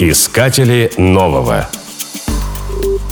Искатели нового.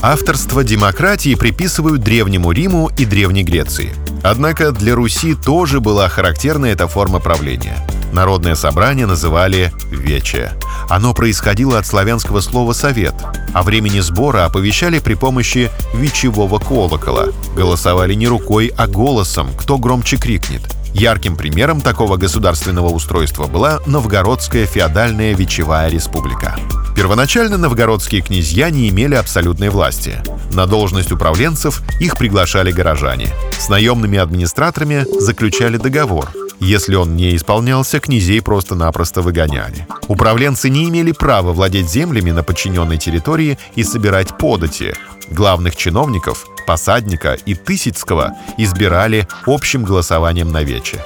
Авторство демократии приписывают Древнему Риму и Древней Греции. Однако для Руси тоже была характерна эта форма правления. Народное собрание называли «вече». Оно происходило от славянского слова «совет», а времени сбора оповещали при помощи вечевого колокола. Голосовали не рукой, а голосом, кто громче крикнет. Ярким примером такого государственного устройства была Новгородская феодальная вечевая республика. Первоначально новгородские князья не имели абсолютной власти. На должность управленцев их приглашали горожане. С наемными администраторами заключали договор. Если он не исполнялся, князей просто-напросто выгоняли. Управленцы не имели права владеть землями на подчиненной территории и собирать подати. Главных чиновников, посадника и Тысяцкого избирали общим голосованием на вече.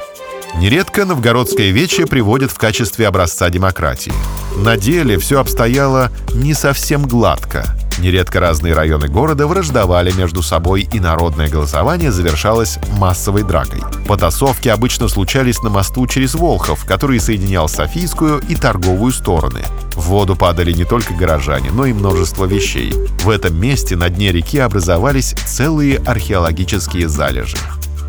Нередко новгородское вече приводят в качестве образца демократии. На деле все обстояло не совсем гладко. Нередко разные районы города враждовали между собой, и народное голосование завершалось массовой дракой. Потасовки обычно случались на мосту через Волхов, который соединял Софийскую и торговую стороны. В воду падали не только горожане, но и множество вещей. В этом месте на дне реки образовались целые археологические залежи.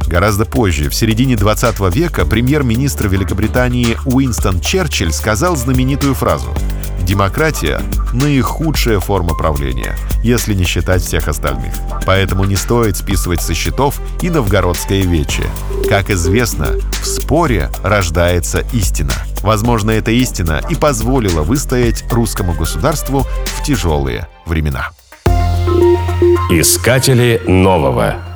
Гораздо позже, в середине 20 века, премьер-министр Великобритании Уинстон Черчилль сказал знаменитую фразу «Демократия – наихудшая форма правления, если не считать всех остальных. Поэтому не стоит списывать со счетов и новгородское вече. Как известно, в споре рождается истина. Возможно, эта истина и позволила выстоять русскому государству в тяжелые времена. Искатели нового.